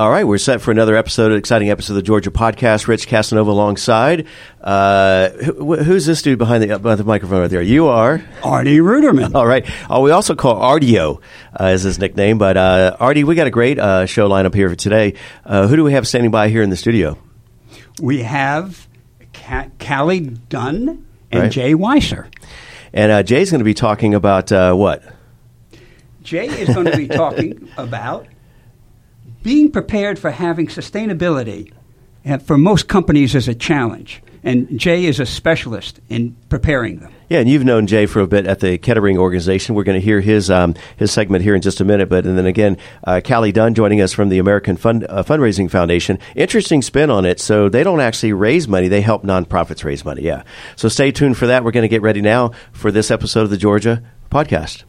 All right, we're set for another episode, an exciting episode of the Georgia Podcast. Rich Casanova alongside. Uh, who, who's this dude behind the, behind the microphone right there? You are Artie Ruderman. All right. Oh, we also call Artio uh, as his nickname. But uh, Artie, we got a great uh, show lineup here for today. Uh, who do we have standing by here in the studio? We have Ca- Callie Dunn and Right. Jay Weiser. And uh, Jay's going to be talking about uh, what? Jay is going to be talking about being prepared for having sustainability uh, for most companies is a challenge. And Jay is a specialist in preparing them. Yeah, and you've known Jay for a bit at the Kettering organization. We're going to hear his um, his segment here in just a minute. But and then again, uh, Callie Dunn joining us from the American Fund, uh, Fundraising Foundation. Interesting spin on it. So they don't actually raise money; they help nonprofits raise money. Yeah. So stay tuned for that. We're going to get ready now for this episode of the Georgia podcast.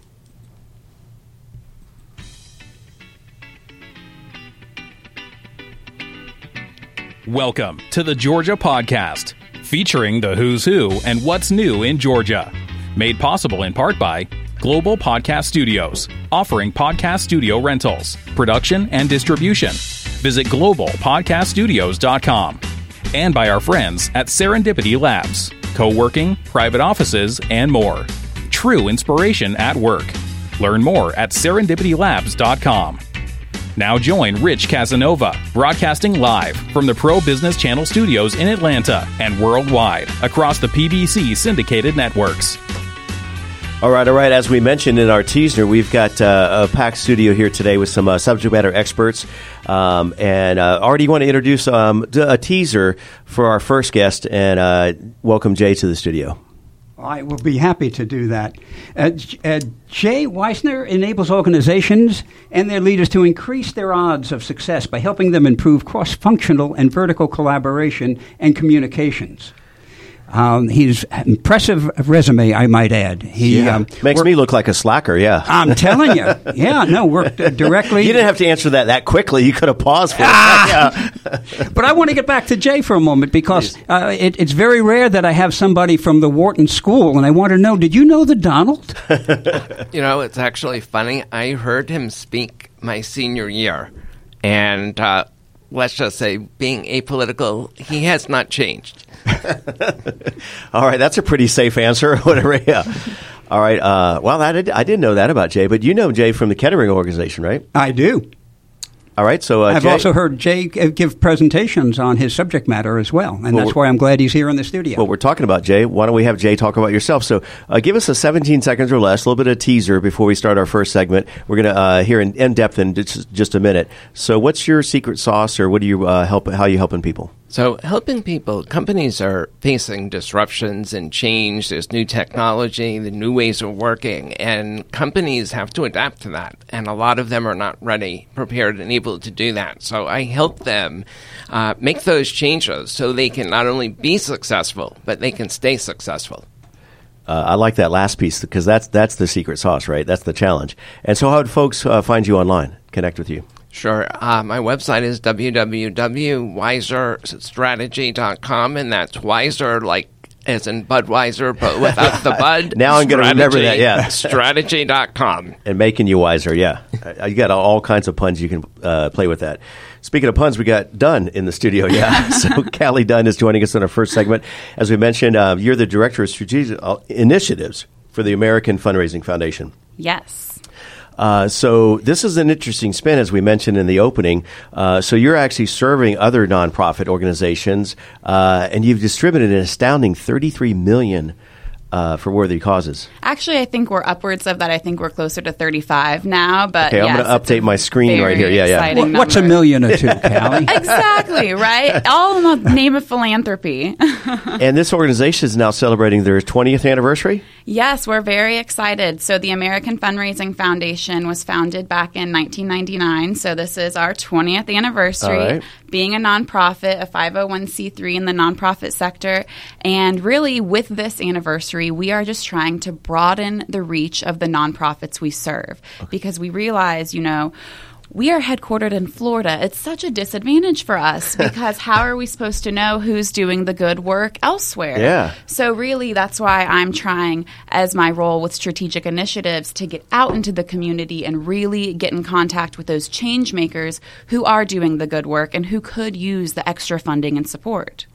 Welcome to the Georgia Podcast, featuring the who's who and what's new in Georgia. Made possible in part by Global Podcast Studios, offering podcast studio rentals, production, and distribution. Visit globalpodcaststudios.com. And by our friends at Serendipity Labs, co working, private offices, and more. True inspiration at work. Learn more at serendipitylabs.com. Now join Rich Casanova, broadcasting live from the Pro Business Channel studios in Atlanta and worldwide across the PBC syndicated networks. All right, all right. As we mentioned in our teaser, we've got uh, a packed studio here today with some uh, subject matter experts. Um, and uh, Artie, want to introduce um, a teaser for our first guest and uh, welcome Jay to the studio. I will be happy to do that. Uh, uh, Jay Weiser enables organizations and their leaders to increase their odds of success by helping them improve cross functional and vertical collaboration and communications. Um, his impressive resume, I might add. He um, Makes worked- me look like a slacker, yeah. I'm telling you, yeah, no, worked uh, directly. you didn't have to answer that that quickly. You could have paused for Ah! it. Yeah. But I want to get back to Jay for a moment because uh, it, it's very rare that I have somebody from the Wharton School, and I want to know: Did you know the Donald? You know, it's actually funny. I heard him speak my senior year, and uh, let's just say, being apolitical, he has not changed. All right, that's a pretty safe answer. Whatever, yeah. All right. Uh, well, I, did, I didn't know that about Jay, but you know Jay from the Kettering organization, right? I do. All right. So uh, I've Jay, also heard Jay give presentations on his subject matter as well, and Well, that's why I'm glad he's here in the studio. what we're talking about, Jay. Why don't we have Jay talk about yourself? So, uh, give us a 17 seconds or less, a little bit of teaser before we start our first segment. We're going to uh, hear in, in depth in just, just a minute. So, what's your secret sauce, or what do you uh, help? How are you helping people? So, helping people, companies are facing disruptions and change. There's new technology, the new ways of working, and companies have to adapt to that. And a lot of them are not ready, prepared, and able to do that. So, I help them uh, make those changes so they can not only be successful, but they can stay successful. Uh, I like that last piece because that's that's the secret sauce, right? That's the challenge. And so, how would folks uh, find you online, connect with you? Sure. Uh, my website is www.wiserstrategy.com, and that's wiser like as in Budweiser, but without the bud. Now I'm gonna remember that, yeah. Strategy.com. and making you wiser. Yeah, Uh, you got all kinds of puns you can uh, play with that. Speaking of puns, we got Dunn in the studio. Yeah, so Callie Dunn is joining us in our first segment. As we mentioned, uh, you're the director of strategic uh, initiatives for the American Fundraising Foundation. Yes. Uh, so this is an interesting spin, as we mentioned in the opening. Uh, so you're actually serving other nonprofit organizations, uh, and you've distributed an astounding 33 million uh, for worthy causes. Actually, I think we're upwards of that. I think we're closer to 35 now. But Okay, I'm gonna update my screen right here. Yeah, yeah. exciting What's a million or two, Callie? Exactly, right? All in the name of philanthropy. and this organization is now celebrating their 20th anniversary. Yes, we're very excited. So, the American Fundraising Foundation was founded back in 1999. So, this is our 20th anniversary. Right. Being a nonprofit, a 501c3 in the nonprofit sector. And really, with this anniversary, we are just trying to broaden the reach of the nonprofits we serve because we realize, you know, we are headquartered in Florida. It's such a disadvantage for us because how are we supposed to know who's doing the good work elsewhere? Yeah. So, really, that's why I'm trying, as my role with strategic initiatives, to get out into the community and really get in contact with those change makers who are doing the good work and who could use the extra funding and support.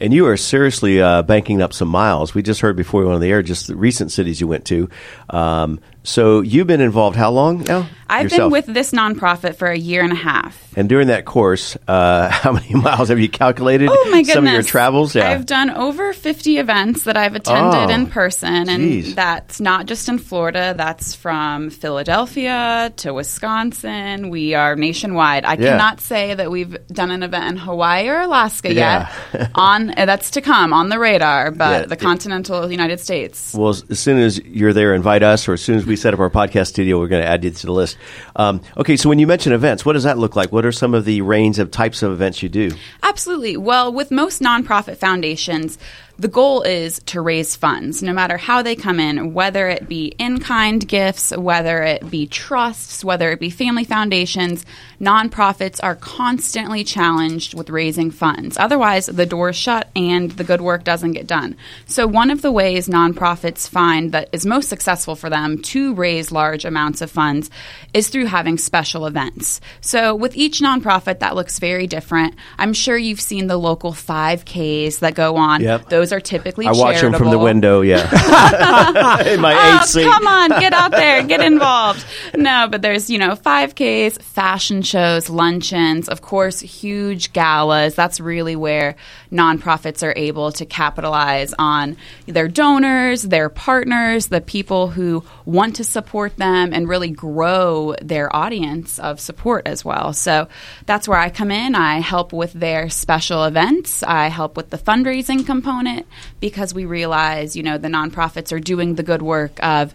And you are seriously uh, banking up some miles. We just heard before we went on the air just the recent cities you went to. Um, so you've been involved how long now? I've yourself? been with this nonprofit for a year and a half. And during that course, uh, how many miles have you calculated? Oh my goodness! Some of your travels, yeah. I've done over fifty events that I've attended Oh, in person, and geez. that's not just in Florida. That's from Philadelphia to Wisconsin. We are nationwide. I Yeah. cannot say that we've done an event in Hawaii or Alaska Yeah. yet. on that's to come on the radar, but the continental United States. Well, as as soon as you're there, invite us, or as soon as we set up our podcast studio, we're going to add you to the list. Um, okay, so when you mention events, what does that look like? What are some of the range of types of events you do? Absolutely. Well, with most nonprofit foundations, the goal is to raise funds, no matter how they come in, whether it be in kind gifts, whether it be trusts, whether it be family foundations. Nonprofits are constantly challenged with raising funds. Otherwise, the door is shut and the good work doesn't get done. So, one of the ways nonprofits find that is most successful for them to raise large amounts of funds is through having special events. So, with each nonprofit, that looks very different. I'm sure you've seen the local 5Ks that go on. Yep. Those are typically I watch them from the window, yeah. In my Oh, eighth seat. come on, get out there, get involved. No, but there's, you know, 5Ks, fashion shows, luncheons, of course, huge galas. That's really where nonprofits are able to capitalize on their donors, their partners, the people who want to support them and really grow their audience of support as well. So that's where I come in. I help with their special events. I help with the fundraising component because we realize, you know, the nonprofits are doing the good work of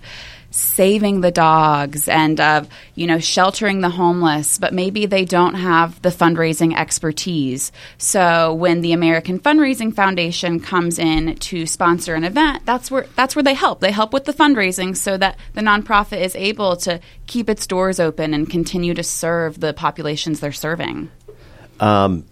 saving the dogs and of you know sheltering the homeless but maybe they don't have the fundraising expertise. So when the American Fundraising Foundation comes in to sponsor an event that's where that's where they help. They help with the fundraising so that the nonprofit is able to keep its doors open and continue to serve the populations they're serving um,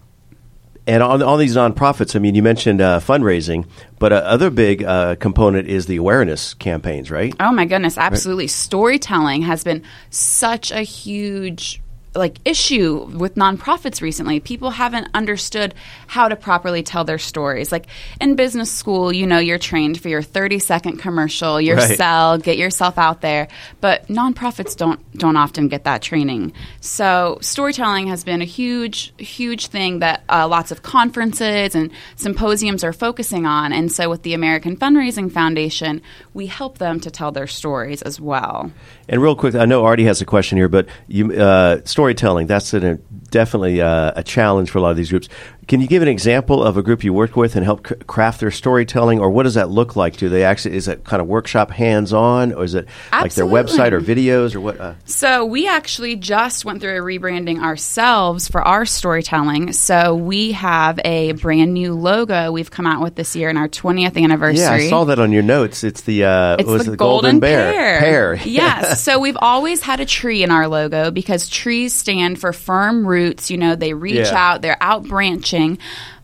And on, all these nonprofits, I mean, you mentioned uh, fundraising, but uh, other big uh, component is the awareness campaigns, right? Oh my goodness, absolutely. Storytelling has been such a huge like issue with nonprofits recently. People haven't understood how to properly tell their stories. Like in business school, you know, you're trained for your 30 second commercial, your Right. sell, get yourself out there. But nonprofits don't don't often get that training. So storytelling has been a huge huge thing that uh, lots of conferences and symposiums are focusing on. And so with the American Fundraising Foundation, we help them to tell their stories as well. And real quick, I know Artie has a question here, but you, uh, storytelling, that's definitely uh, a challenge for a lot of these groups. Can you give an example of a group you worked with and help c- craft their storytelling, or what does that look like? Do they actually, is it kind of workshop hands on, or is it like their website or videos, or what? Uh, So we actually just went through a rebranding ourselves for our storytelling. So we have a brand new logo we've come out with this year in our 20th anniversary. yeah, I saw that on your notes. It's the, uh, It's was the, it, golden, bear. pear. Pear. yes. So we've always had a tree in our logo because trees stand for firm roots. You know, they reach Yeah. out, they're out branching.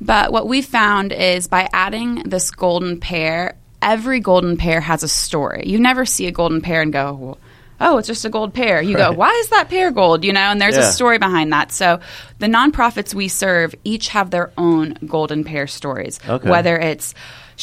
But what we found is by adding this golden pear, every golden pear has a story. You never see a golden pear and go, well, oh, it's just a gold pear. You go, why is that pear gold? You know, and there's Yeah. a story behind that. So the nonprofits we serve each have their own golden pear stories. Okay. Whether it's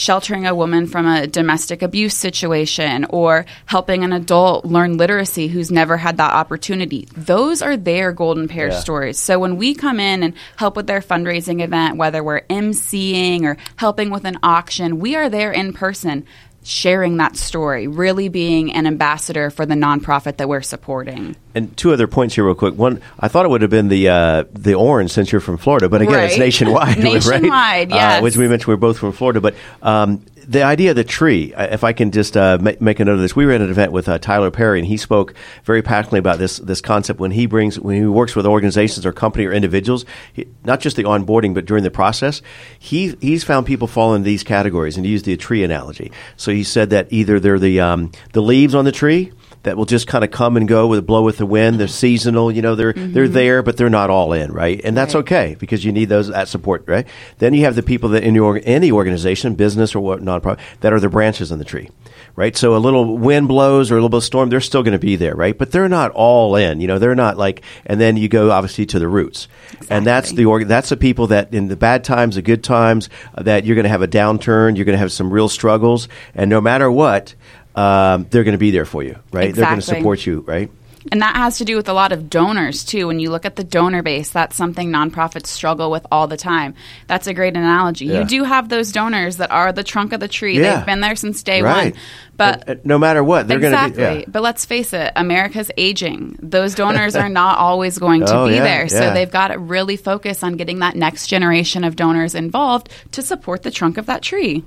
sheltering a woman from a domestic abuse situation or helping an adult learn literacy who's never had that opportunity. Those are their golden pear Yeah. stories. So when we come in and help with their fundraising event, whether we're emceeing or helping with an auction, we are there in person sharing that story, really being an ambassador for the nonprofit that we're supporting. And two other points here, real quick. One, I thought it would have been the uh, the orange since you're from Florida, but again, it's Right. nationwide, right? Nationwide, Uh, which we mentioned we're both from Florida, but um, the idea of the tree. If I can just uh, make a note of this, we were at an event with uh, Tyler Perry, and he spoke very passionately about this this concept when he brings when he works with organizations or company or individuals, he, not just the onboarding, but during the process. He he's found people fall in these categories, and he used the tree analogy. So he said that either they're the um, the leaves on the tree that will just kind of come and go with a blow with the wind. They're seasonal, you know, they're they're there, but they're not all in, right? And that's Right. okay because you need those that support, right? Then you have the people that in your any organization, business or what nonprofit, that are the branches on the tree, right? So a little wind blows or a little bit of storm, they're still going to be there, right? But they're not all in, you know. They're not like, and then you go obviously to the roots, and that's the org- that's the people that in the bad times, the good times, uh, that you're going to have a downturn, you're going to have some real struggles, and no matter what. Um, they're going to be there for you, right? They're going to support you, right? And that has to do with a lot of donors too. When you look at the donor base, that's something nonprofits struggle with all the time. That's a great analogy. Yeah. You do have those donors that are the trunk of the tree. Yeah. They've been there since day right. one. But And- and no matter what, they're exactly. going to be. Yeah. But let's face it, America's aging. Those donors are not always going to Oh, be there. So they've got to really focus on getting that next generation of donors involved to support the trunk of that tree.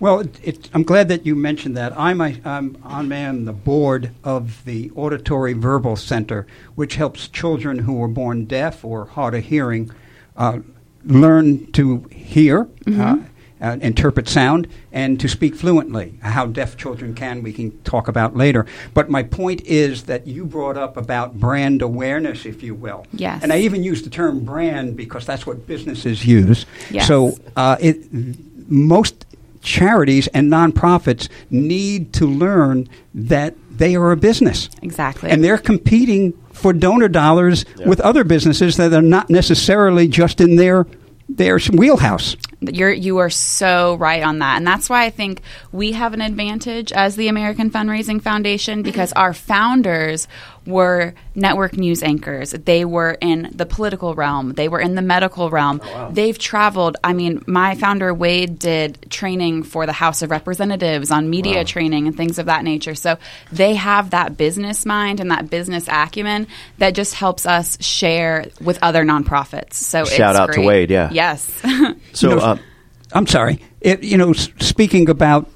Well, it, it, I'm glad that you mentioned that. I'm, a, I'm on man the board of the Auditory Verbal Center, which helps children who were born deaf or hard of hearing uh, learn to hear, uh, uh, interpret sound, and to speak fluently. How deaf children can, we can talk about later. But my point is that you brought up about brand awareness, if you will. Yes. And I even use the term brand because that's what businesses use. Yes. So uh, it most charities and nonprofits need to learn that they are a business. Exactly. And they're competing for donor dollars with other businesses that are not necessarily just in their their wheelhouse. You're you are so right on that, and that's why I think we have an advantage as the American Fundraising Foundation because our founders were network news anchors. They were in the political realm. They were in the medical realm. They've traveled. I mean, my founder Wade did training for the House of Representatives on media training and things of that nature. So they have that business mind and that business acumen that just helps us share with other nonprofits. So Shout it's out to great. Wade, yeah. Yes. So, You know, um, I'm sorry. It, you know, speaking about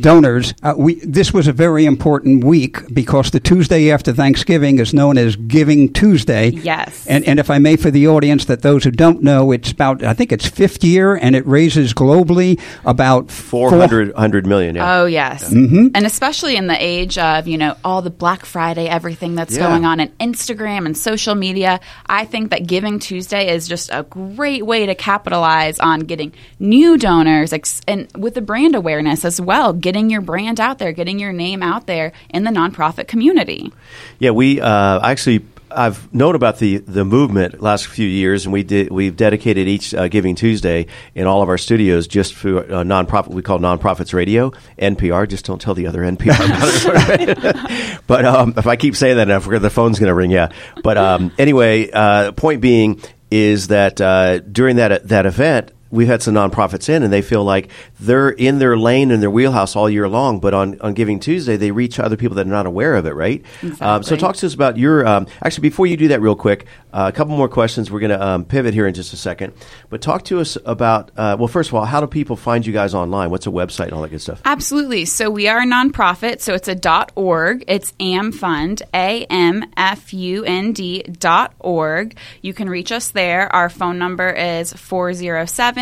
donors, uh, we this was a very important week because the Tuesday after Thanksgiving is known as Giving Tuesday. Yes. And and if I may, for the audience, that those who don't know, it's about I think it's fifth year, and it raises globally about 400 100 million, yeah. Oh yes, Mm-hmm. and especially in the age of you know all the Black Friday, everything that's Yeah. going on in Instagram and social media. I think that Giving Tuesday is just a great way to capitalize on getting new donors ex- and with the brand awareness as well, getting your brand out there, getting your name out there in the nonprofit community. Yeah, we uh, actually I've known about the the movement last few years, and we did we've dedicated each uh, Giving Tuesday in all of our studios just for uh, nonprofit. We call nonprofits radio NPR. Just don't tell the other NPR. about but um, if I keep saying that, enough, the phone's going to ring. Yeah. But um, anyway, uh, point being is that uh, during that that event. We've had some nonprofits in, and they feel like they're in their lane and their wheelhouse all year long. But on, on Giving Tuesday, they reach other people that are not aware of it, right? Um, so, talk to us about your. Um, actually, before you do that, real quick, uh, a couple more questions. We're going to um, pivot here in just a second. But talk to us about. Uh, well, first of all, how do people find you guys online? What's a website and all that good stuff? Absolutely. So we are a nonprofit. So it's a dot org. It's AMFund, A M F U N D dot org. You can reach us there. Our phone number is 407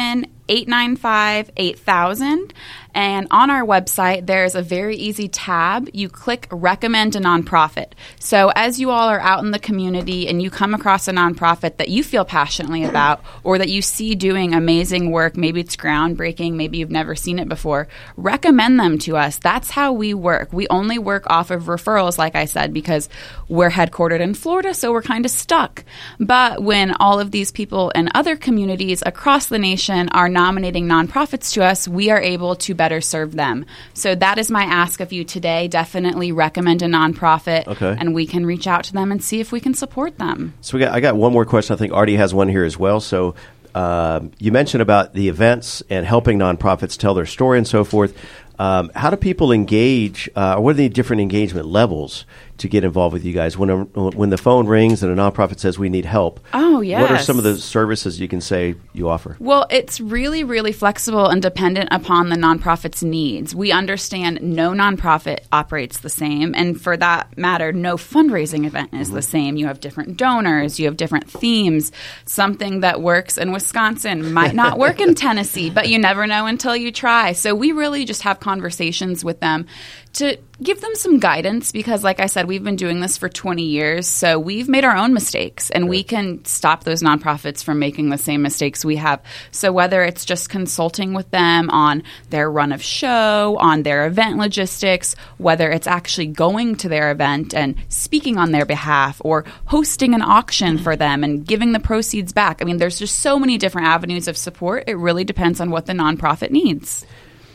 895 8000. And on our website, there's a very easy tab. You click recommend a nonprofit. So as you all are out in the community and you come across a nonprofit that you feel passionately about or that you see doing amazing work, maybe it's groundbreaking, maybe you've never seen it before, recommend them to us. That's how we work. We only work off of referrals, like I said, because we're headquartered in Florida, so we're kind of stuck. But when all of these people in other communities across the nation are nominating nonprofits to us, we are able to better serve them. So that is my ask of you today. Definitely recommend a nonprofit, Okay. and we can reach out to them and see if we can support them. So we got, I got one more question. I think Artie has one here as well. So um, you mentioned about the events and helping nonprofits tell their story and so forth. Um, how do people engage? Uh, what are the different engagement levels to get involved with you guys? When a, when the phone rings and a nonprofit says we need help, Oh, What are some of the services you can say you offer? Well, it's really, really flexible and dependent upon the nonprofit's needs. We understand no nonprofit operates the same, and for that matter, no fundraising event is the mm-hmm. same. You have different donors, you have different themes. Something that works in Wisconsin might not work in Tennessee, but you never know until you try. So we really just have conversations with them to give them some guidance because like i said we've been doing this for 20 years so we've made our own mistakes and we can stop those nonprofits from making the same mistakes we have. So whether it's just consulting with them on their run of show on their event logistics whether it's actually going to their event and speaking on their behalf or hosting an auction for them and giving the proceeds back. I mean there's just so many different avenues of support. It really depends on what the nonprofit needs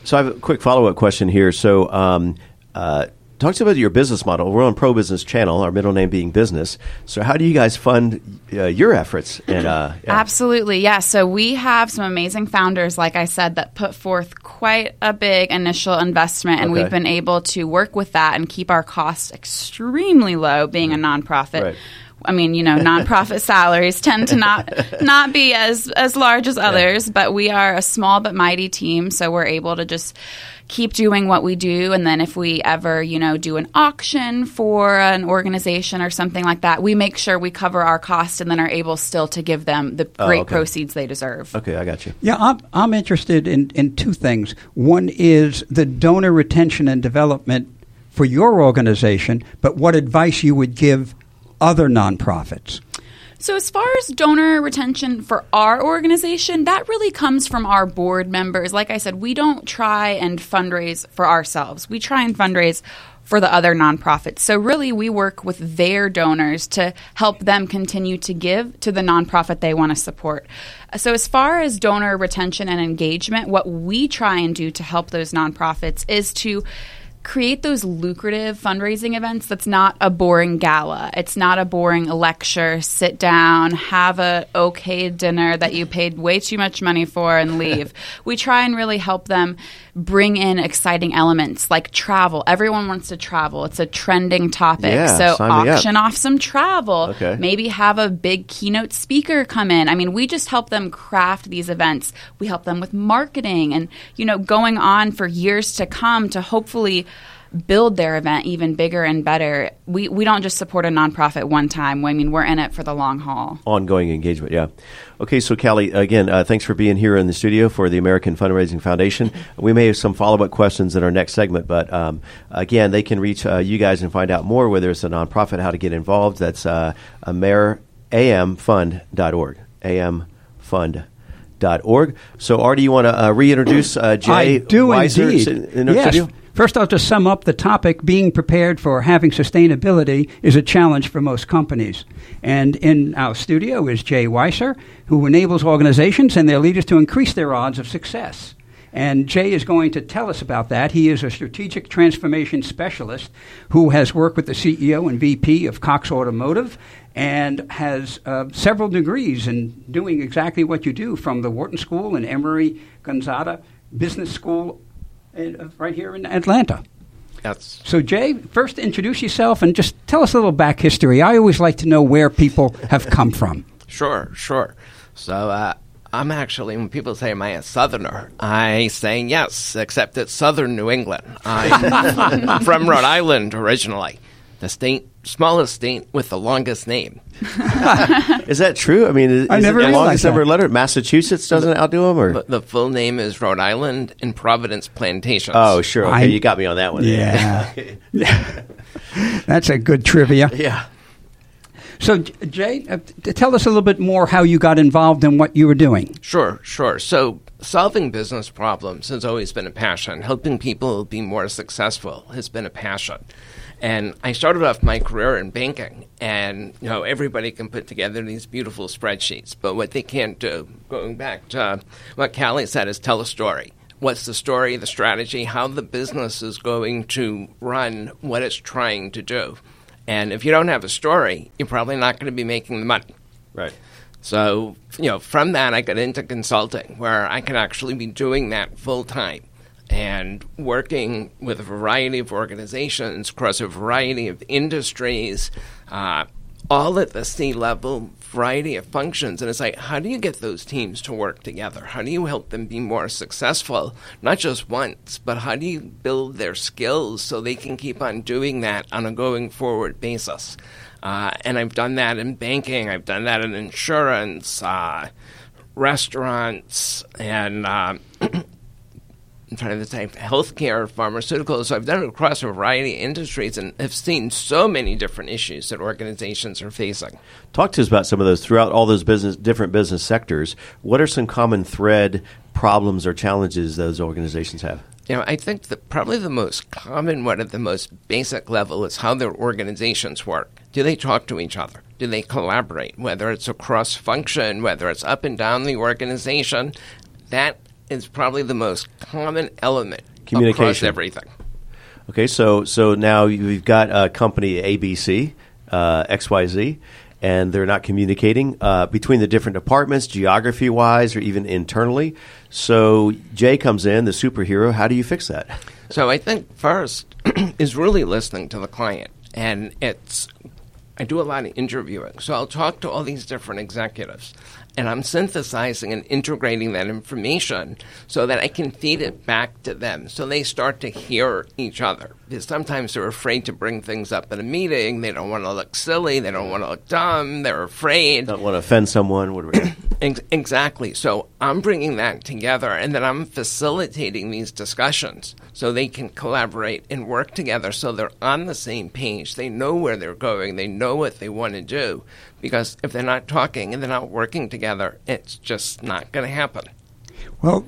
So I have a quick follow up question here. So, um, uh, talk to us about your business model. We're on Pro Business Channel, our middle name being business. So, how do you guys fund uh, your efforts? And uh, yeah. Absolutely, yeah. So we have some amazing founders, like I said, that put forth quite a big initial investment, and Okay. we've been able to work with that and keep our costs extremely low, being a nonprofit. Right. I mean, you know, nonprofit salaries tend to not not be as as large as others, but we are a small but mighty team, so we're able to just keep doing what we do and then if we ever, you know, do an auction for an organization or something like that, we make sure we cover our cost and then are able still to give them the oh, great Oh, okay. proceeds they deserve. okay, I got you. Yeah, I'm, I'm interested in, in two things. One is the donor retention and development for your organization, but what advice you would give other nonprofits. So, as far as donor retention for our organization, that really comes from our board members. Like I said, we don't try and fundraise for ourselves, we try and fundraise for the other nonprofits. So, really, we work with their donors to help them continue to give to the nonprofit they want to support. So, as far as donor retention and engagement, what we try and do to help those nonprofits is to create those lucrative fundraising events that's not a boring gala. It's not a boring lecture. Sit down have a okay dinner that you paid way too much money for and leave. We try and really help them bring in exciting elements like travel. Everyone wants to travel. It's a trending topic. Yeah, so sign me up. auction off some travel. Okay. maybe have a big keynote speaker come in. I mean we just help them craft these events. We help them with marketing and you know going on for years to come to hopefully build their event even bigger and better we we don't just support a nonprofit one time i mean we're in it for the long haul ongoing engagement. Yeah. Okay, so Callie, again, uh, thanks for being here in the studio for the American Fundraising Foundation. We may have some follow up questions in our next segment, but um, again, they can reach uh, you guys and find out more, whether it's a nonprofit, how to get involved. That's uh, Amer, amfund.org. amfund.org. So, Artie, you want to uh, reintroduce uh, Jay I do Weiser indeed. in, in yes. studio? First, I'll just sum up the topic. Being prepared for having sustainability is a challenge for most companies. And in our studio is Jay Weiser, who enables organizations and their leaders to increase their odds of success. And Jay is going to tell us about that. He is a strategic transformation specialist who has worked with the CEO and VP of Cox Automotive and has uh, several degrees in doing exactly what you do from the Wharton School and Emory Goizueta Business School right here in Atlanta. That's So, Jay, first introduce yourself and just tell us a little back history. I always like to know where people have come from. Sure, sure. So uh, I'm actually, when people say, Am I a Southerner? I say yes, except it's Southern New England. I'm from Rhode Island originally, the state, smallest state with the longest name. Is that true? I mean, is, I is never it the longest that. ever letter? Massachusetts doesn't outdo them? Or? The, the full name is Rhode Island and Providence Plantations. Oh, sure. Okay, I- you got me on that one. Yeah. That's a good trivia. yeah. So, Jay, uh, tell us a little bit more how you got involved in what you were doing. Sure, sure. So, solving business problems has always been a passion. Helping people be more successful has been a passion. And I started off my career in banking, and you know everybody can put together these beautiful spreadsheets, but what they can't do, going back to uh, what Callie said, is tell a story. What's the story, the strategy, how the business is going to run what it's trying to do. And if you don't have a story, you're probably not going to be making the money. Right. So, you know, from that, I got into consulting where I could actually be doing that full time and working with a variety of organizations across a variety of industries, uh, all at the C level, variety of functions. And it's like, how do you get those teams to work together? How do you help them be more successful, not just once, but how do you build their skills so they can keep on doing that on a going forward basis? Uh, and I've done that in banking, I've done that in insurance, uh, restaurants, and uh, I'm trying to say healthcare, pharmaceuticals. So I've done it across a variety of industries and have seen so many different issues that organizations are facing. Talk to us about some of those throughout all those business, different business sectors. What are some common thread problems or challenges those organizations have? You know, I think that probably the most common one at the most basic level is how their organizations work. Do they talk to each other? Do they collaborate? Whether it's across function, whether it's up and down the organization, that is probably the most common element Communication. across everything. Okay, so so now you've got a company ABC, uh, XYZ, and they're not communicating uh, between the different departments, geography wise, or even internally. So Jay comes in, the superhero. How do you fix that? So I think first is really listening to the client, and it's I do a lot of interviewing, so I'll talk to all these different executives, and I'm synthesizing and integrating that information so that I can feed it back to them, so they start to hear each other. Because sometimes they're afraid to bring things up in a meeting. They don't want to look silly. They don't want to look dumb. They're afraid. Don't want to offend someone. What are we? Exactly. So I'm bringing that together and then I'm facilitating these discussions so they can collaborate and work together so they're on the same page. They know where they're going, they know what they want to do. Because if they're not talking and they're not working together, it's just not going to happen. Well,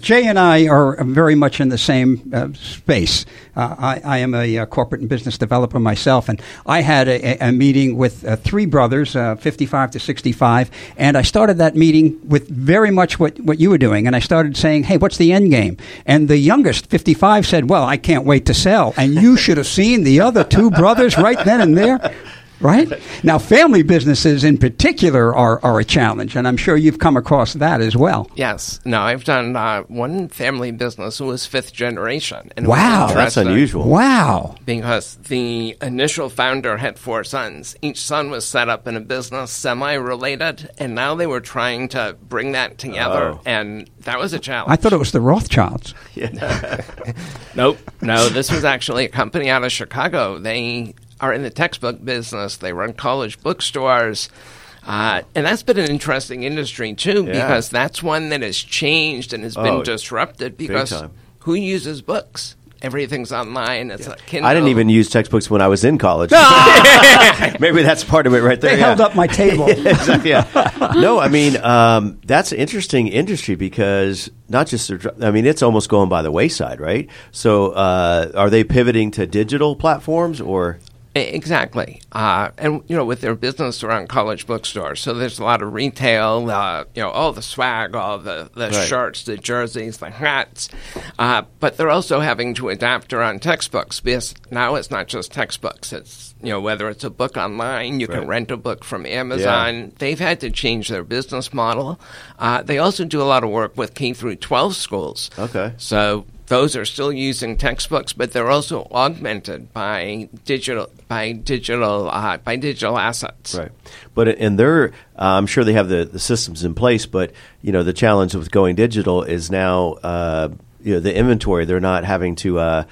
Jay and I are very much in the same uh, space. Uh, I, I, am a, uh, corporate and business developer myself, and I had a, a meeting with uh, three brothers, uh, 55 to 65, and I started that meeting with very much what, what you were doing. And I started saying, hey, what's the end game? And the youngest, 55, said, well, I can't wait to sell. And you should have seen the other two brothers right then and there right? Now, family businesses in particular are, are a challenge, and I'm sure you've come across that as well. Yes. No, I've done uh, one family business who was fifth generation. And wow. That's unusual. Wow. Because the initial founder had four sons. Each son was set up in a business semi related, and now they were trying to bring that together, oh. and that was a challenge. I thought it was the Rothschilds. nope. No, this was actually a company out of Chicago. They are in the textbook business. They run college bookstores. Uh, and that's been an interesting industry too, yeah. because that's one that has changed and has been oh, disrupted because who uses books? Everything's online. It's yeah. like I didn't even use textbooks when I was in college. Maybe that's part of it right there. They yeah. held up my table. exactly. Yeah. no, I mean um, that's an interesting industry because not just I mean it's almost going by the wayside, right? So uh, are they pivoting to digital platforms or? Exactly, uh, and you know, with their business around college bookstores, so there's a lot of retail. Uh, you know, all the swag, all the the right. shirts, the jerseys, the hats, uh, but they're also having to adapt around textbooks because now it's not just textbooks. It's you know whether it's a book online, you right. can rent a book from Amazon. Yeah. They've had to change their business model. Uh, they also do a lot of work with K through 12 schools. Okay, so those are still using textbooks, but they're also augmented by digital by digital uh, by digital assets. Right, but in their, uh, I'm sure they have the, the systems in place. But you know, the challenge with going digital is now uh, you know the inventory. They're not having to. Uh,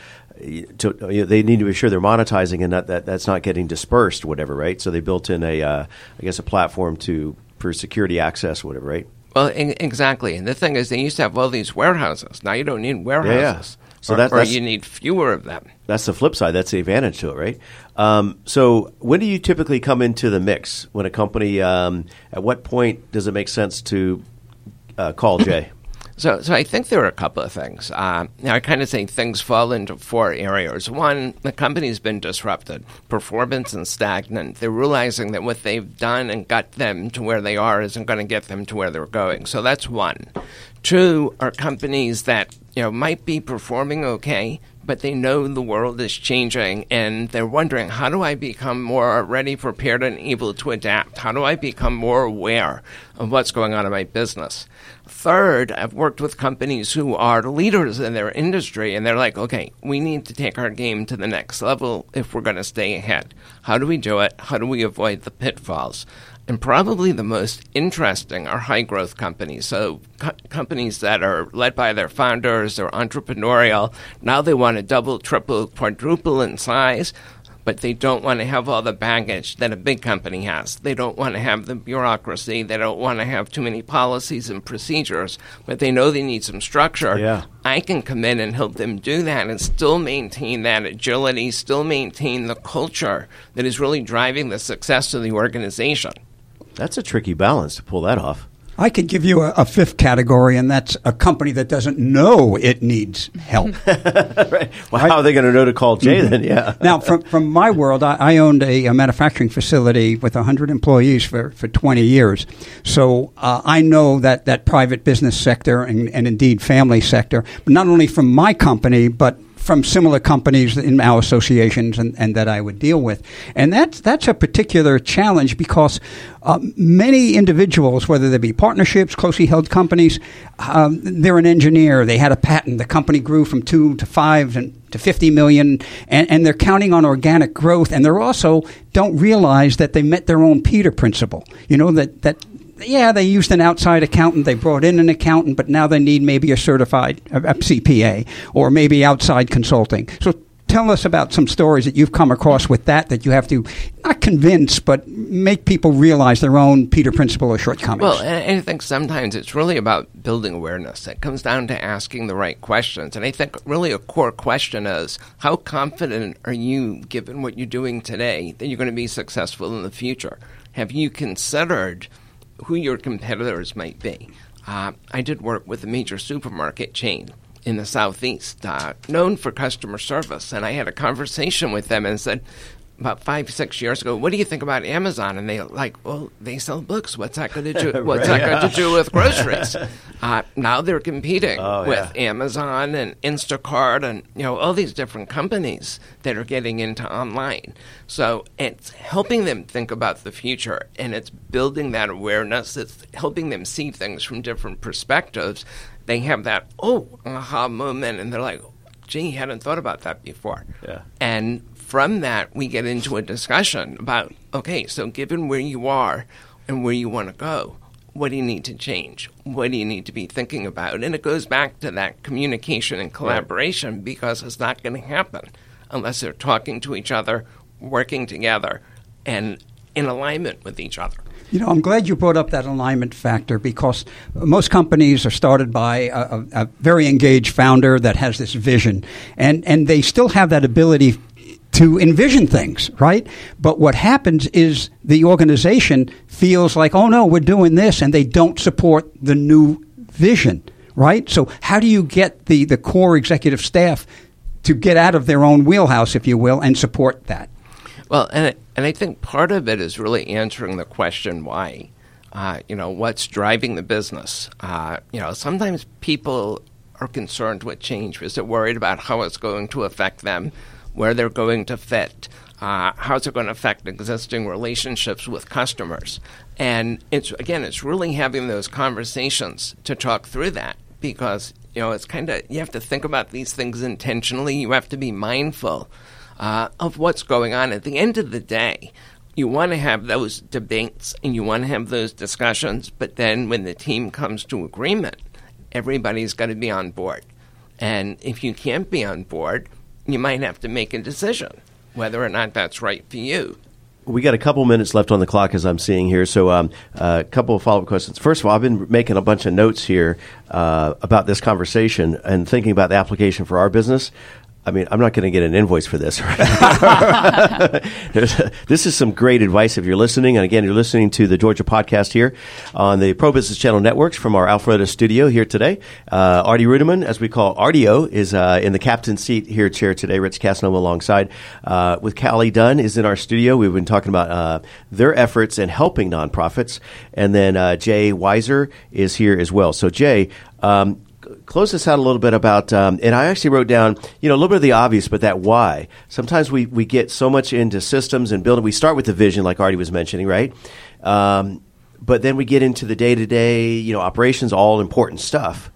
to, you know, they need to be sure they're monetizing and that, that that's not getting dispersed, whatever, right? So they built in a, uh, I guess, a platform to for security access, whatever, right? Well, in, exactly. And the thing is, they used to have all these warehouses. Now you don't need warehouses. Yeah, yeah. So or, that, or you need fewer of them. That's the flip side. That's the advantage to it, right? Um, so when do you typically come into the mix when a company? Um, at what point does it make sense to uh, call Jay? So, so I think there are a couple of things. Uh, I kind of think things fall into four areas. One, the company's been disrupted, performance and stagnant. They're realizing that what they've done and got them to where they are isn't going to get them to where they're going. So that's one. Two are companies that you know might be performing okay, but they know the world is changing and they're wondering how do I become more ready, prepared, and able to adapt? How do I become more aware of what's going on in my business? Third, I've worked with companies who are leaders in their industry and they're like, okay, we need to take our game to the next level if we're going to stay ahead. How do we do it? How do we avoid the pitfalls? And probably the most interesting are high growth companies. So, co- companies that are led by their founders, they're entrepreneurial. Now they want to double, triple, quadruple in size, but they don't want to have all the baggage that a big company has. They don't want to have the bureaucracy. They don't want to have too many policies and procedures, but they know they need some structure. Yeah. I can come in and help them do that and still maintain that agility, still maintain the culture that is really driving the success of the organization. That's a tricky balance to pull that off. I could give you a, a, fifth category, and that's a company that doesn't know it needs help. right. Well, how are they going to know to call Jay then? Yeah. now, from, from my world, I, I owned a, a, manufacturing facility with 100 employees for, for 20 years. So uh, I know that, that private business sector and, and indeed family sector, but not only from my company, but from similar companies in our associations and, and, that I would deal with. And that's, that's a particular challenge because uh, many individuals, whether they be partnerships, closely held companies, um, they're an engineer, they had a patent, the company grew from two to five and to 50 million, and, and they're counting on organic growth, and they're also don't realize that they met their own Peter principle. You know, that, that yeah, they used an outside accountant. They brought in an accountant, but now they need maybe a certified CPA or maybe outside consulting. So tell us about some stories that you've come across with that that you have to not convince but make people realize their own peter principle or shortcomings well i think sometimes it's really about building awareness it comes down to asking the right questions and i think really a core question is how confident are you given what you're doing today that you're going to be successful in the future have you considered who your competitors might be. Uh, I did work with a major supermarket chain in the southeast, uh, known for customer service, and I had a conversation with them and said, about five six years ago. What do you think about Amazon? And they like, well, they sell books. What's that going to do? What's right. that going to do with groceries? uh, now they're competing oh, with yeah. Amazon and Instacart and you know all these different companies that are getting into online. So it's helping them think about the future, and it's building that awareness. It's helping them see things from different perspectives. They have that oh aha moment, and they're like, gee, hadn't thought about that before. Yeah. And from that, we get into a discussion about okay, so given where you are and where you want to go, what do you need to change? What do you need to be thinking about? And it goes back to that communication and collaboration right. because it's not going to happen unless they're talking to each other, working together, and in alignment with each other. You know, I'm glad you brought up that alignment factor because most companies are started by a, a, very engaged founder that has this vision, and and they still have that ability to envision things, right? But what happens is the organization feels like, oh no, we're doing this, and they don't support the new vision, right? So, how do you get the, the core executive staff to get out of their own wheelhouse, if you will, and support that? Well, and, and I think part of it is really answering the question why. Uh, you know, what's driving the business? Uh, you know, sometimes people are concerned with change because they're worried about how it's going to affect them where they're going to fit, uh, how's it going to affect existing relationships with customers. And it's again, it's really having those conversations to talk through that because you know it's kind of you have to think about these things intentionally. You have to be mindful uh, of what's going on. At the end of the day, you want to have those debates and you want to have those discussions, but then when the team comes to agreement, everybody's got to be on board. And if you can't be on board, you might have to make a decision whether or not that's right for you. We got a couple minutes left on the clock as I'm seeing here. So, um, a uh, couple of follow up questions. First of all, I've been making a bunch of notes here uh, about this conversation and thinking about the application for our business. I mean, I'm not going to get an invoice for this. this is some great advice if you're listening. And again, you're listening to the Georgia podcast here on the Pro Business Channel networks from our Alpharetta studio here today. Uh, Artie Ruderman, as we call Artio, is uh, in the captain's seat here chair today. Rich Casanova alongside uh, with Callie Dunn is in our studio. We've been talking about uh, their efforts in helping nonprofits. And then uh, Jay Weiser is here as well. So, Jay, um, close this out a little bit about, um, and I actually wrote down, you know, a little bit of the obvious, but that why. Sometimes we, we get so much into systems and building. We start with the vision, like Artie was mentioning, right? Um, but then we get into the day to day, you know, operations, all important stuff.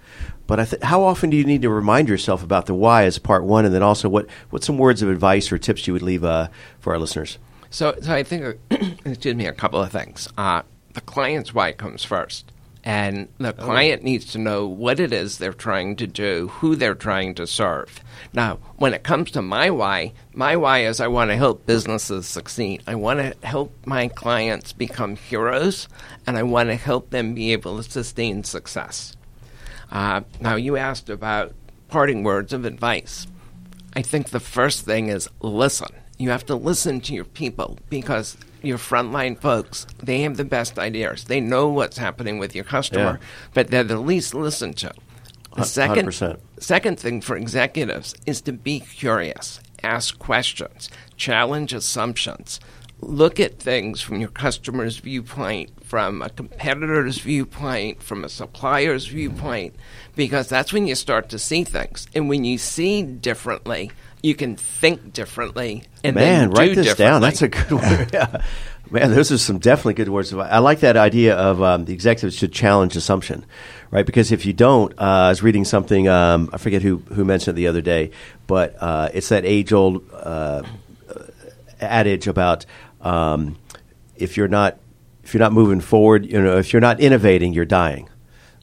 But th- how often do you need to remind yourself about the why as part one, and then also what what some words of advice or tips you would leave uh, for our listeners? So, so I think, excuse me, a couple of things. Uh, the client's why comes first And the client needs to know what it is they're trying to do, who they're trying to serve. Now, when it comes to my why, my why is I want to help businesses succeed. I want to help my clients become heroes, and I want to help them be able to sustain success. Uh, now, you asked about parting words of advice. I think the first thing is listen. You have to listen to your people because your frontline folks, they have the best ideas. They know what's happening with your customer, Yeah. but they're the least listened to. The second, 100%. second thing for executives is to be curious, ask questions, challenge assumptions, look at things from your customer's viewpoint, from a competitor's viewpoint, from a supplier's viewpoint, because that's when you start to see things. And when you see differently, you can think differently and Man, write this down. That's a good word. Yeah. Man, those are some definitely good words. I like that idea of um, the executives should challenge assumption, right? Because if you don't, uh, I was reading something. Um, I forget who who mentioned it the other day, but uh, it's that age old uh, adage about um, if you're not if you're not moving forward, you know, if you're not innovating, you're dying.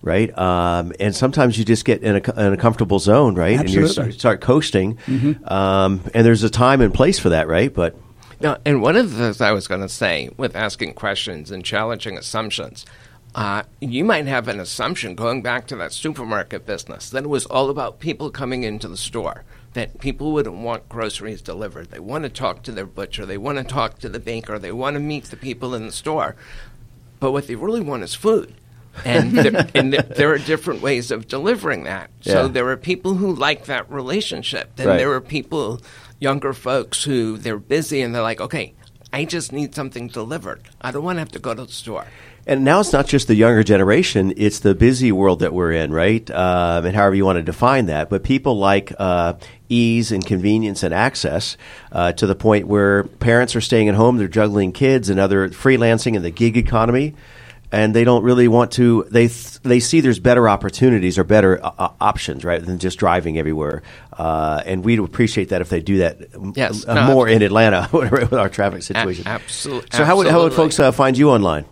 Right, um, and sometimes you just get in a, in a comfortable zone, right, and you Absolutely. start, start coasting, um, and there's a time and place for that, right? But No, and one of the things I was going to say with asking questions and challenging assumptions, uh, you might have an assumption going back to that supermarket business that it was all about people coming into the store. That people wouldn't want groceries delivered. They want to talk to their butcher. They want to talk to the baker. They want to meet the people in the store. But what they really want is food. And, there, and there, there are different ways of delivering that. So there are people who like that relationship. Then Right. there are people, younger folks, who they're busy and they're like, okay, I just need something delivered. I don't want to have to go to the store. And now it's not just the younger generation; it's the busy world that we're in, right? Um, and however you want to define that, but people like uh, ease and convenience and access uh, to the point where parents are staying at home, they're juggling kids and other freelancing in the gig economy, and they don't really want to. They th- they see there's better opportunities or better uh, uh, options, right, than just driving everywhere. Uh, and we'd appreciate that if they do that um, Yes. uh, No, more in Atlanta with our traffic situation. Absolutely. So how would how would folks uh, find you online?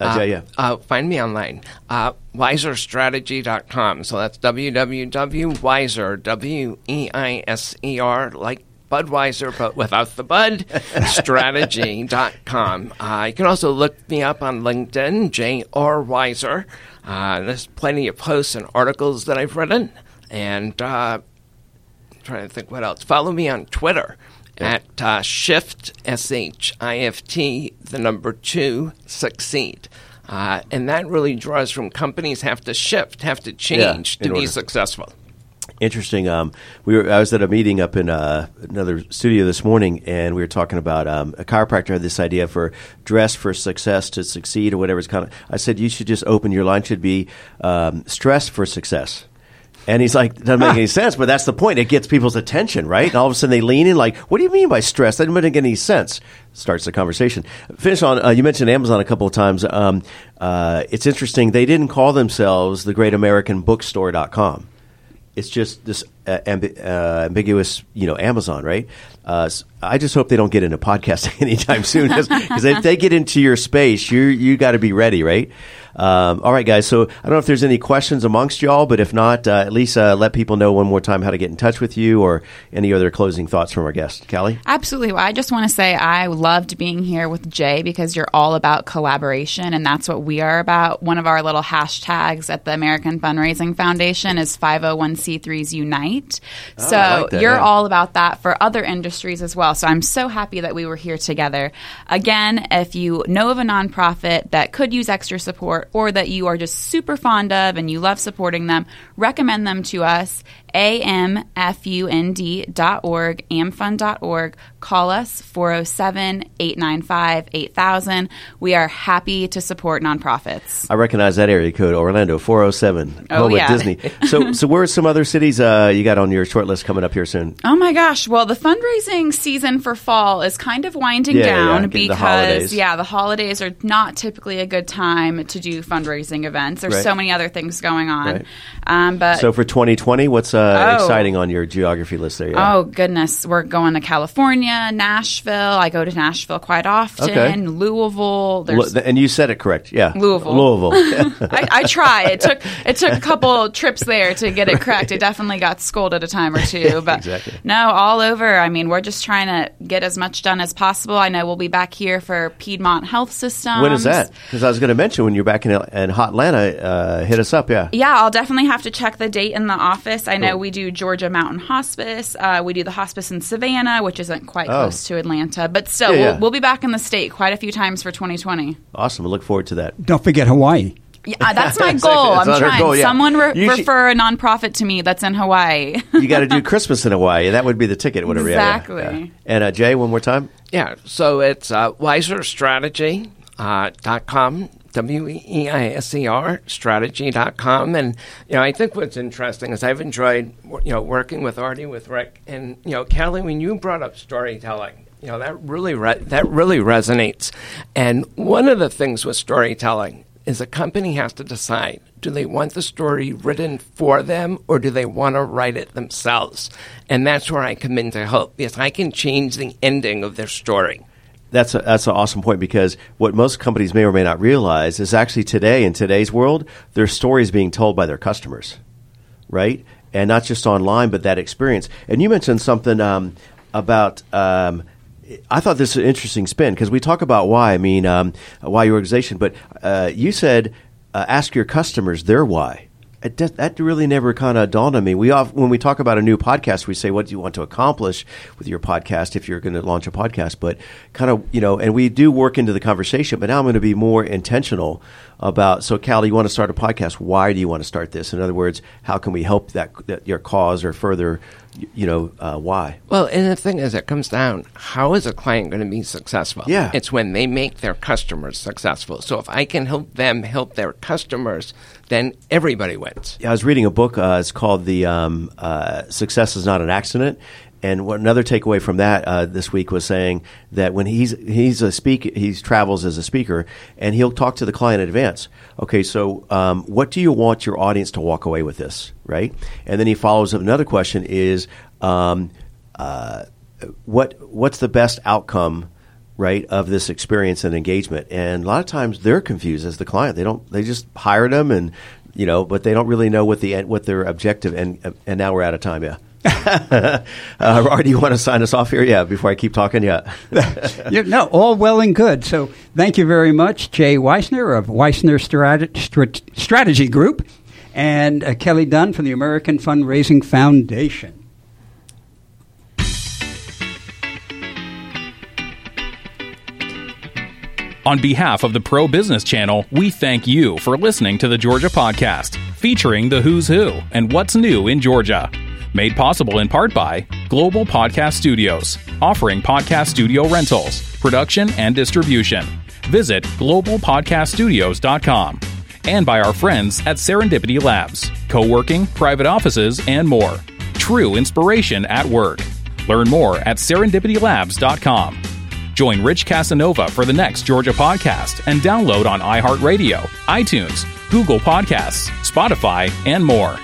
Uh, yeah. Uh, find me online. Uh, weiserstrategy.com. So that's www.wiser, W E I S E R, like Budweiser, but without the bud, strategy.com. Uh, you can also look me up on LinkedIn, J.R. Weiser. Uh, there's plenty of posts and articles that I've written. And uh, trying to think what else. Follow me on Twitter at uh, Shift S H I F T the number two succeed. Uh, and that really draws from companies have to shift, have to change in to be order. successful. Interesting. Um, we were. I was at a meeting up in uh, another studio this morning, and we were talking about um, a chiropractor had this idea for dress for success to succeed or whatever it's kind of. I said you should just open your line should be um, stress for success. And he's like, doesn't make any sense, but that's the point. It gets people's attention, right? And all of a sudden they lean in, like, what do you mean by stress? That doesn't make any sense. Starts the conversation. Finish on, uh, you mentioned Amazon a couple of times. Um, uh, it's interesting. They didn't call themselves the Great American Bookstore.com it's just this uh, ambi- uh, ambiguous, you know, Amazon, right? Uh, s- I just hope they don't get into podcasting anytime soon, because if they get into your space, you you got to be ready, right? Um, all right, guys. So I don't know if there's any questions amongst y'all, but if not, uh, at least uh, let people know one more time how to get in touch with you or any other closing thoughts from our guest, Callie. Absolutely. Well, I just want to say I loved being here with Jay because you're all about collaboration, and that's what we are about. One of our little hashtags at the American Fundraising Foundation is 501c3s Unite. So Oh, I like that, you're yeah. all about that for other industries as well. So I'm so happy that we were here together. Again, if you know of a nonprofit that could use extra support or that you are just super fond of and you love supporting them, recommend them to us. amfund.org, amfund.org. Call us 407 895 8000. We are happy to support nonprofits. I recognize that area code, Orlando, 407, Oh, home yeah. Disney. So, so where are some other cities uh, you got on your short list coming up here soon? Oh my gosh! Well, the fundraising season for fall is kind of winding Yeah, down yeah, getting the because yeah, the holidays are not typically a good time to do fundraising events. There's Right. so many other things going on. Right. Um, but So for 2020, what's uh, Oh. exciting on your geography list there? Yeah. Oh goodness, we're going to California, Nashville. I go to Nashville quite often. Okay. Louisville. There's and you said it correct. Yeah. Louisville. Louisville. I, I try. It took it took a couple trips there to get it correct. I definitely got scolded a time or two, but Exactly. no, all over. I mean, we're just trying to get as much done as possible. I know we'll be back here for Piedmont Health System. when is that? Because I was going to mention when you're back in, in hot Atlanta, uh, hit us up. Yeah. Yeah, I'll definitely have to check the date in the office. I know Cool. we do Georgia Mountain Hospice. Uh, we do the hospice in Savannah, which isn't quite Oh. close to Atlanta, but still, Yeah, yeah. We'll, we'll be back in the state quite a few times for 2020. Awesome. I look forward to that. Don't forget Hawaii. Yeah, uh, that's my Exactly. goal. That's I'm trying. goal, yeah. Someone re- should- refer a nonprofit to me that's in Hawaii. You got to do Christmas in Hawaii. That would be the ticket, whatever. yeah, yeah, Exactly. yeah. And uh, Jay, one more time. Yeah, so it's uh, weiserstrategy uh, dot com, W E I S E R strategy.com. And, you know, I think what's interesting is I've enjoyed, you know, working with Artie, with Rick. And, you know, Kelly, when you brought up storytelling, you know, that really, re- that really resonates. And one of the things with storytelling is a company has to decide do they want the story written for them or do they want to write it themselves? And that's where I come in to help because I can change the ending of their story. That's a, that's an awesome point because what most companies may or may not realize is actually today in today's world, their story is being told by their customers, right? And not just online, but that experience. And you mentioned something um, about. Um, I thought this was an interesting spin because we talk about why. I mean, um, why your organization, but uh, you said uh, ask your customers their why. It, that, really never kind of dawned on me. We off, when we talk about a new podcast, we say, "What do you want to accomplish with your podcast?" If you're going to launch a podcast, but kind of you know, and we do work into the conversation. But now I'm going to be more intentional about. So, Cal, you want to start a podcast? Why do you want to start this? In other words, how can we help that, that your cause or further, you know, uh, why? Well, and the thing is, it comes down how is a client going to be successful? Yeah. It's when they make their customers successful. So if I can help them help their customers, then everybody wins. Yeah, I was reading a book. Uh, it's called "The um, uh, Success Is Not an Accident." And another takeaway from that uh, this week was saying that when he's he's a speak he travels as a speaker and he'll talk to the client in advance. Okay, so um, what do you want your audience to walk away with this, right? And then he follows up another question: is um, uh, what what's the best outcome right of this experience and engagement and a lot of times they're confused as the client they don't they just hired them and you know but they don't really know what the what their objective and and now we're out of time yeah uh, Art, do you want to sign us off here? Yeah, before I keep talking. Yeah. You- no, all well and good. So thank you very much, Jay Weissner of Weissner Strat- Strat- Strategy Group and uh, Kelly Dunn from the American Fundraising Foundation. On behalf of the Pro Business Channel, we thank you for listening to the Georgia Podcast, featuring the who's who and what's new in Georgia. Made possible in part by Global Podcast Studios, offering podcast studio rentals, production, and distribution. Visit globalpodcaststudios.com. And by our friends at Serendipity Labs, co working, private offices, and more. True inspiration at work. Learn more at serendipitylabs.com. Join Rich Casanova for the next Georgia podcast and download on iHeartRadio, iTunes, Google Podcasts, Spotify, and more.